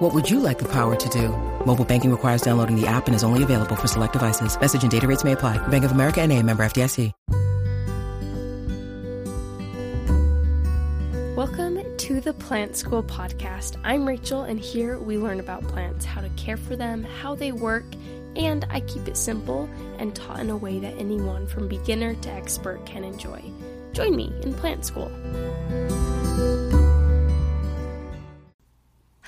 What would you like the power to do? Mobile banking requires downloading the app and is only available for select devices. Message and data rates may apply. Bank of America and a member FDIC. Welcome to the Plant School Podcast. I'm Rachel, and here we learn about plants, how to care for them, how they work, and I keep it simple and taught in a way that anyone from beginner to expert can enjoy. Join me in Plant School.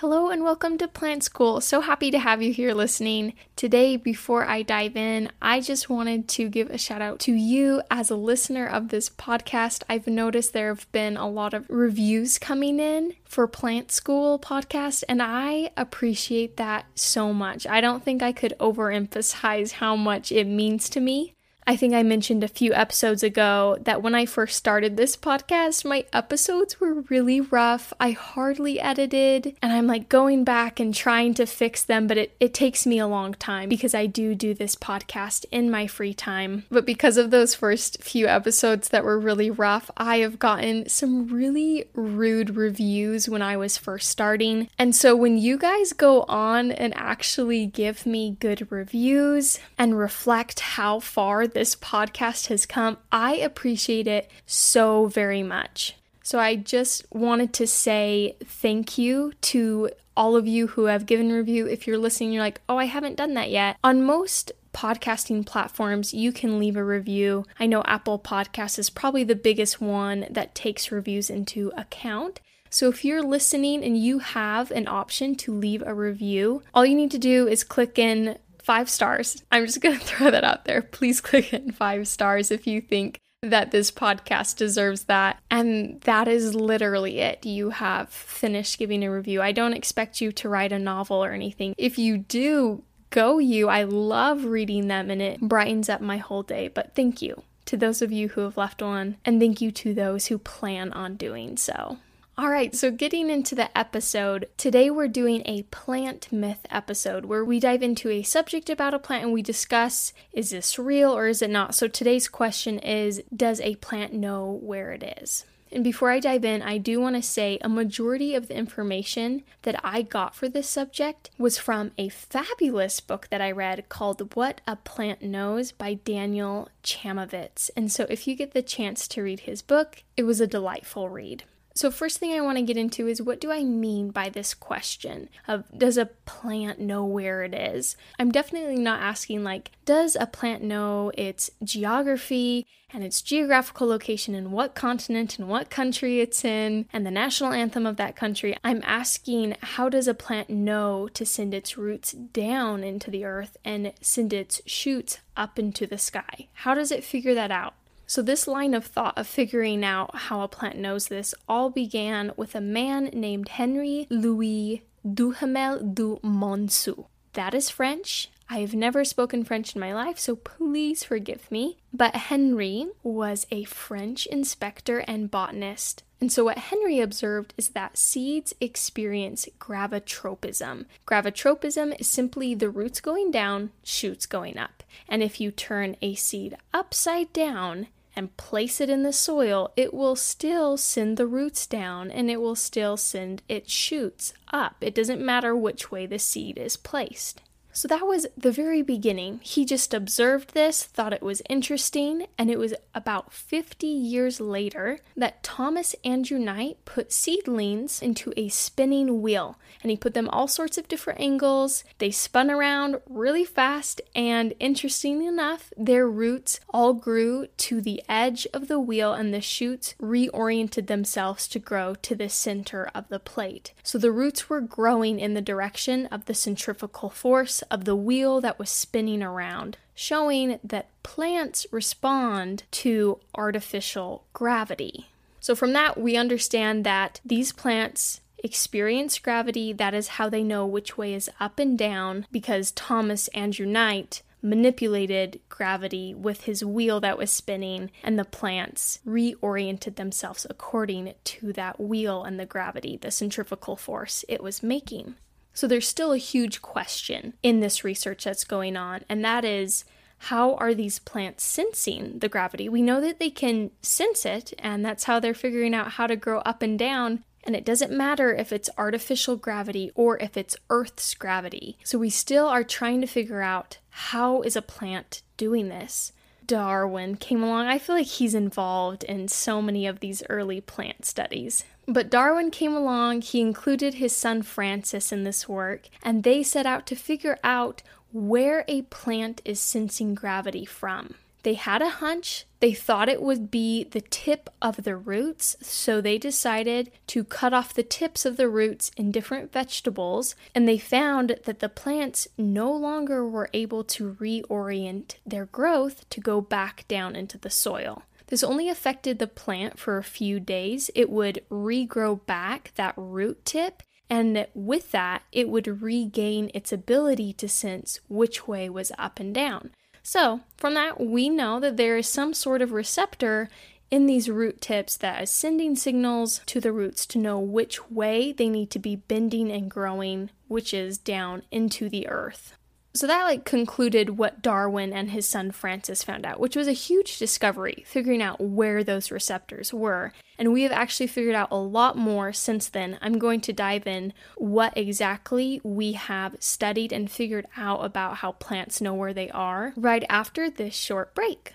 Hello and welcome to Plant School. So happy to have you here listening. Today, before I dive in, I just wanted to give a shout out to you as a listener of this podcast. I've noticed there have been a lot of reviews coming in for Plant School podcast, and I appreciate that so much. I don't think I could overemphasize how much it means to me. I think I mentioned a few episodes ago that when I first started this podcast, my episodes were really rough. I hardly edited, and I'm like going back and trying to fix them, but it, it takes me a long time because I do do this podcast in my free time. But because of those first few episodes that were really rough, I have gotten some really rude reviews when I was first starting. And so when you guys go on and actually give me good reviews and reflect how far this podcast has come. I appreciate it so very much. So I just wanted to say thank you to all of you who have given review. If you're listening, you're like, oh, I haven't done that yet. On most podcasting platforms, you can leave a review. I know Apple Podcasts is probably the biggest one that takes reviews into account. So if you're listening and you have an option to leave a review, all you need to do is click in five stars. I'm just going to throw that out there. Please click in five stars if you think that this podcast deserves that. And that is literally it. You have finished giving a review. I don't expect you to write a novel or anything. If you do, go you. I love reading them and it brightens up my whole day. But thank you to those of you who have left one, and thank you to those who plan on doing so. All right, so getting into the episode, today we're doing a plant myth episode where we dive into a subject about a plant and we discuss is this real or is it not? So today's question is Does a plant know where it is? And before I dive in, I do want to say a majority of the information that I got for this subject was from a fabulous book that I read called What a Plant Knows by Daniel Chamovitz. And so if you get the chance to read his book, it was a delightful read. So, first thing I want to get into is what do I mean by this question of does a plant know where it is? I'm definitely not asking, like, does a plant know its geography and its geographical location and what continent and what country it's in and the national anthem of that country? I'm asking, how does a plant know to send its roots down into the earth and send its shoots up into the sky? How does it figure that out? So, this line of thought of figuring out how a plant knows this all began with a man named Henry Louis Duhamel du Monceau. That is French. I have never spoken French in my life, so please forgive me. But Henry was a French inspector and botanist. And so, what Henry observed is that seeds experience gravitropism. Gravitropism is simply the roots going down, shoots going up. And if you turn a seed upside down, and place it in the soil, it will still send the roots down and it will still send its shoots up. It doesn't matter which way the seed is placed. So that was the very beginning. He just observed this, thought it was interesting, and it was about 50 years later that Thomas Andrew Knight put seedlings into a spinning wheel. And he put them all sorts of different angles. They spun around really fast, and interestingly enough, their roots all grew to the edge of the wheel, and the shoots reoriented themselves to grow to the center of the plate. So the roots were growing in the direction of the centrifugal force of the wheel that was spinning around, showing that plants respond to artificial gravity. So, from that, we understand that these plants experience gravity. That is how they know which way is up and down because Thomas Andrew Knight manipulated gravity with his wheel that was spinning, and the plants reoriented themselves according to that wheel and the gravity, the centrifugal force it was making. So there's still a huge question in this research that's going on, and that is how are these plants sensing the gravity? We know that they can sense it, and that's how they're figuring out how to grow up and down. And it doesn't matter if it's artificial gravity or if it's Earth's gravity. So we still are trying to figure out how is a plant doing this. Darwin came along. I feel like he's involved in so many of these early plant studies. But Darwin came along, he included his son Francis in this work, and they set out to figure out where a plant is sensing gravity from. They had a hunch. They thought it would be the tip of the roots, so they decided to cut off the tips of the roots in different vegetables, and they found that the plants no longer were able to reorient their growth to go back down into the soil. This only affected the plant for a few days. It would regrow back that root tip and with that, it would regain its ability to sense which way was up and down. So, from that, we know that there is some sort of receptor in these root tips that is sending signals to the roots to know which way they need to be bending and growing, which is down into the earth. So that like concluded what Darwin and his son Francis found out, which was a huge discovery, figuring out where those receptors were. And we have actually figured out a lot more since then. I'm going to dive in what exactly we have studied and figured out about how plants know where they are right after this short break.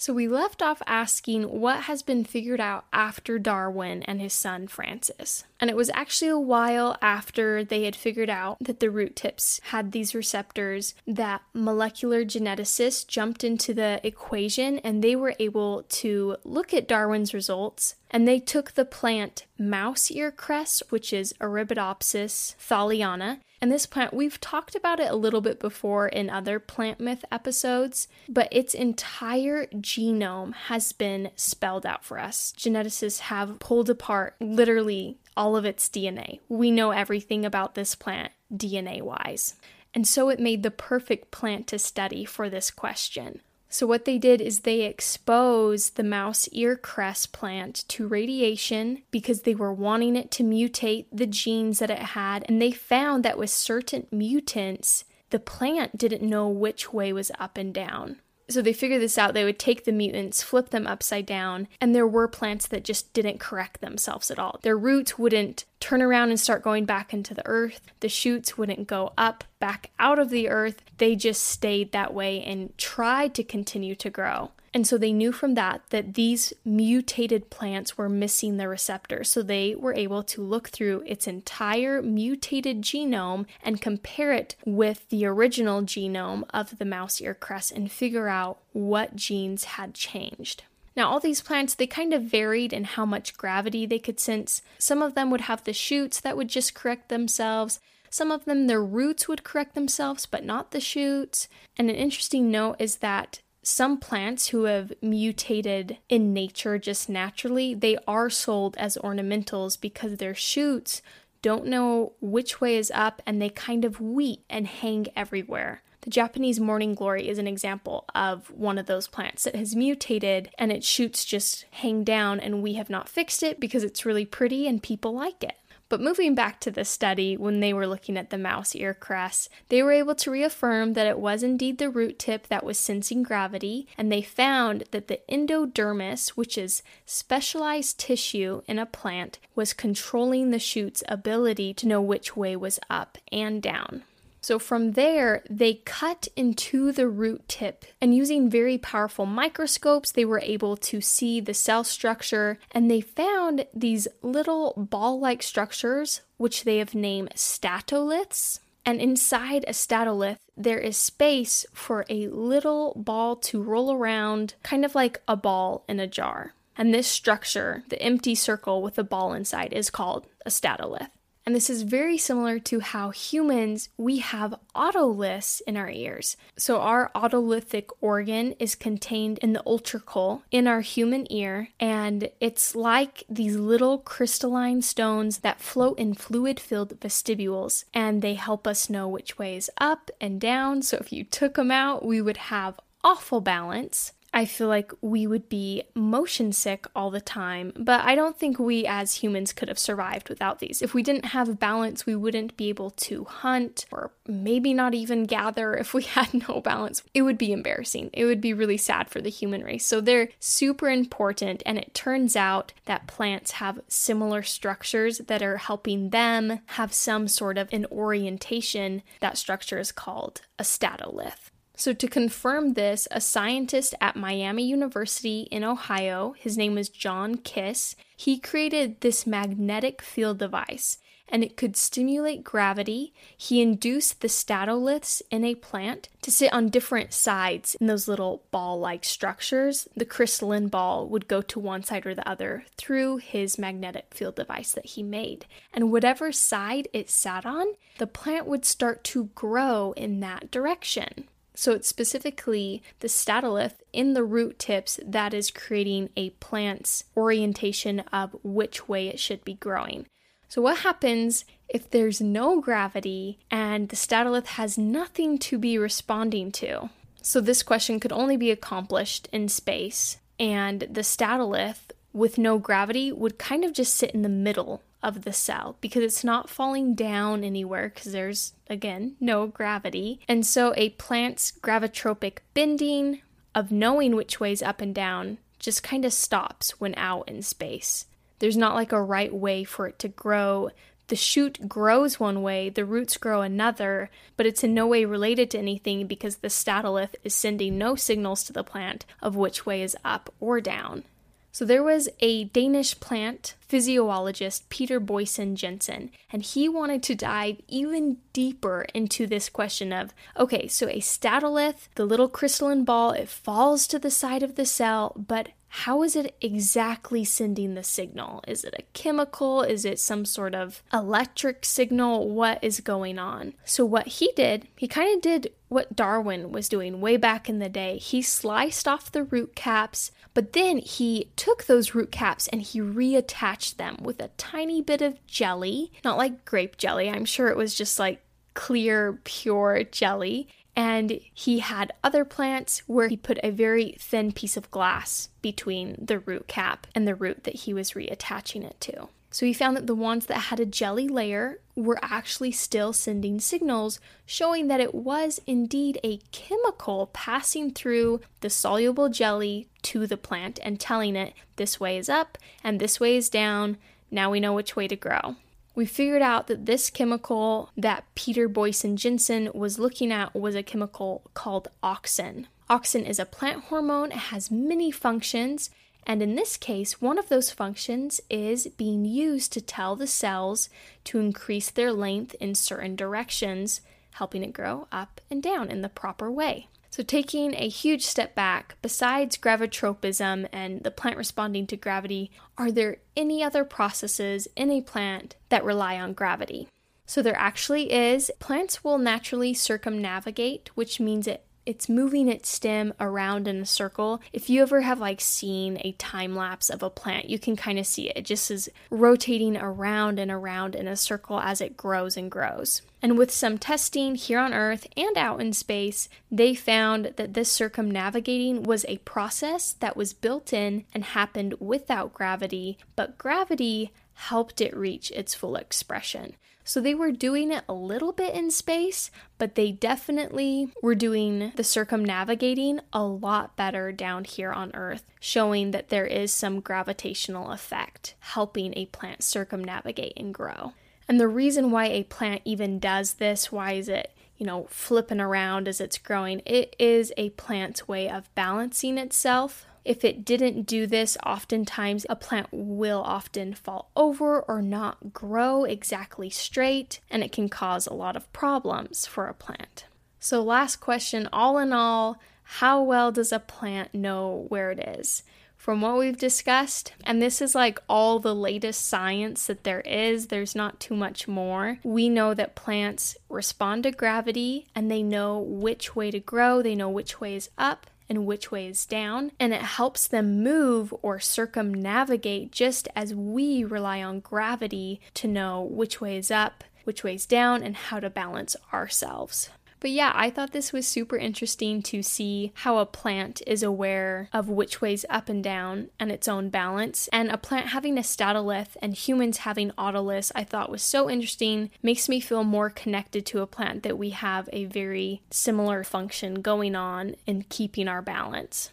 So we left off asking what has been figured out after Darwin and his son Francis. And it was actually a while after they had figured out that the root tips had these receptors that molecular geneticists jumped into the equation and they were able to look at Darwin's results and they took the plant mouse ear cress, which is Arabidopsis thaliana, and this plant, we've talked about it a little bit before in other plant myth episodes, but its entire genome has been spelled out for us. Geneticists have pulled apart literally all of its DNA. We know everything about this plant DNA wise. And so it made the perfect plant to study for this question. So, what they did is they exposed the mouse ear cress plant to radiation because they were wanting it to mutate the genes that it had. And they found that with certain mutants, the plant didn't know which way was up and down. So they figured this out. They would take the mutants, flip them upside down, and there were plants that just didn't correct themselves at all. Their roots wouldn't turn around and start going back into the earth. The shoots wouldn't go up back out of the earth. They just stayed that way and tried to continue to grow. And so they knew from that that these mutated plants were missing the receptor. So they were able to look through its entire mutated genome and compare it with the original genome of the mouse ear cress and figure out what genes had changed. Now, all these plants, they kind of varied in how much gravity they could sense. Some of them would have the shoots that would just correct themselves. Some of them, their roots would correct themselves, but not the shoots. And an interesting note is that some plants who have mutated in nature just naturally, they are sold as ornamentals because their shoots don't know which way is up and they kind of weep and hang everywhere. The Japanese morning glory is an example of one of those plants that has mutated and its shoots just hang down, and we have not fixed it because it's really pretty and people like it. But moving back to the study, when they were looking at the mouse ear cress, they were able to reaffirm that it was indeed the root tip that was sensing gravity, and they found that the endodermis, which is specialized tissue in a plant, was controlling the shoot's ability to know which way was up and down. So from there, they cut into the root tip, and using very powerful microscopes, they were able to see the cell structure, and they found these little ball like structures, which they have named statoliths. And inside a statolith, there is space for a little ball to roll around, kind of like a ball in a jar. And this structure, the empty circle with a ball inside, is called a statolith. And this is very similar to how humans, we have otoliths in our ears. So our otolithic organ is contained in the utricle in our human ear, and it's like these little crystalline stones that float in fluid-filled vestibules, and they help us know which way is up and down. So if you took them out, we would have awful balance. I feel like we would be motion sick all the time, but I don't think we as humans could have survived without these. If we didn't have balance, we wouldn't be able to hunt or maybe not even gather if we had no balance. It would be embarrassing. It would be really sad for the human race. So they're super important, and it turns out that plants have similar structures that are helping them have some sort of an orientation. That structure is called a statolith. So, to confirm this, a scientist at Miami University in Ohio, his name was John Kiss, he created this magnetic field device and it could stimulate gravity. He induced the statoliths in a plant to sit on different sides in those little ball like structures. The crystalline ball would go to one side or the other through his magnetic field device that he made. And whatever side it sat on, the plant would start to grow in that direction. So it's specifically the statolith in the root tips that is creating a plant's orientation of which way it should be growing. So, what happens if there's no gravity and the statolith has nothing to be responding to? So, this question could only be accomplished in space, and the statolith with no gravity would kind of just sit in the middle of the cell because it's not falling down anywhere because there's, again, no gravity. And so a plant's gravitropic bending of knowing which way's up and down just kind of stops when out in space. There's not like a right way for it to grow. The shoot grows one way, the roots grow another, but it's in no way related to anything because the statolith is sending no signals to the plant of which way is up or down. So there was a Danish plant physiologist, Peter Boysen Jensen, and he wanted to dive even deeper into this question of okay, so a statolith, the little crystalline ball, it falls to the side of the cell, but how is it exactly sending the signal? Is it a chemical? Is it some sort of electric signal? What is going on? So, what he did, he kind of did what Darwin was doing way back in the day. He sliced off the root caps, but then he took those root caps and he reattached them with a tiny bit of jelly, not like grape jelly. I'm sure it was just like clear, pure jelly. And he had other plants where he put a very thin piece of glass between the root cap and the root that he was reattaching it to. So he found that the ones that had a jelly layer were actually still sending signals, showing that it was indeed a chemical passing through the soluble jelly to the plant and telling it this way is up and this way is down. Now we know which way to grow we figured out that this chemical that Peter Boysen Jensen was looking at was a chemical called auxin. Auxin is a plant hormone, it has many functions, and in this case, one of those functions is being used to tell the cells to increase their length in certain directions, helping it grow up and down in the proper way. So, taking a huge step back, besides gravitropism and the plant responding to gravity, are there any other processes in a plant that rely on gravity? So, there actually is. Plants will naturally circumnavigate, which means it it's moving its stem around in a circle. If you ever have like seen a time lapse of a plant, you can kind of see it. It just is rotating around and around in a circle as it grows and grows. And with some testing here on Earth and out in space, they found that this circumnavigating was a process that was built in and happened without gravity, but gravity helped it reach its full expression. So they were doing it a little bit in space, but they definitely were doing the circumnavigating a lot better down here on Earth, showing that there is some gravitational effect helping a plant circumnavigate and grow. And the reason why a plant even does this, why is it, you know, flipping around as it's growing? It is a plant's way of balancing itself if it didn't do this, oftentimes a plant will often fall over or not grow exactly straight, and it can cause a lot of problems for a plant. So, last question all in all, how well does a plant know where it is? From what we've discussed, and this is like all the latest science that there is, there's not too much more. We know that plants respond to gravity and they know which way to grow, they know which way is up and which way is down, and it helps them move or circumnavigate just as we rely on gravity to know which way is up, which way is down, and how to balance ourselves. But yeah, I thought this was super interesting to see how a plant is aware of which way's up and down and its own balance. And a plant having a statolith and humans having otoliths, I thought was so interesting. Makes me feel more connected to a plant that we have a very similar function going on in keeping our balance.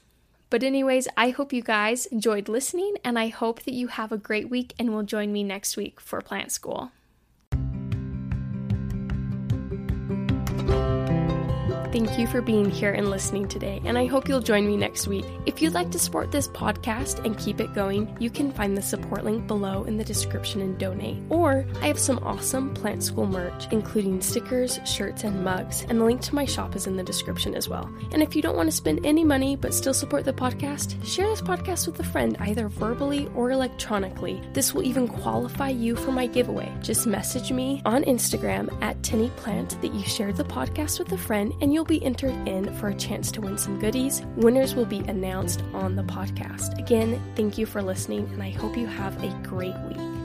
But, anyways, I hope you guys enjoyed listening, and I hope that you have a great week and will join me next week for plant school. Thank you for being here and listening today, and I hope you'll join me next week. If you'd like to support this podcast and keep it going, you can find the support link below in the description and donate. Or I have some awesome plant school merch, including stickers, shirts, and mugs, and the link to my shop is in the description as well. And if you don't want to spend any money but still support the podcast, share this podcast with a friend either verbally or electronically. This will even qualify you for my giveaway. Just message me on Instagram at TinnyPlant that you shared the podcast with a friend and you'll be entered in for a chance to win some goodies. Winners will be announced on the podcast. Again, thank you for listening, and I hope you have a great week.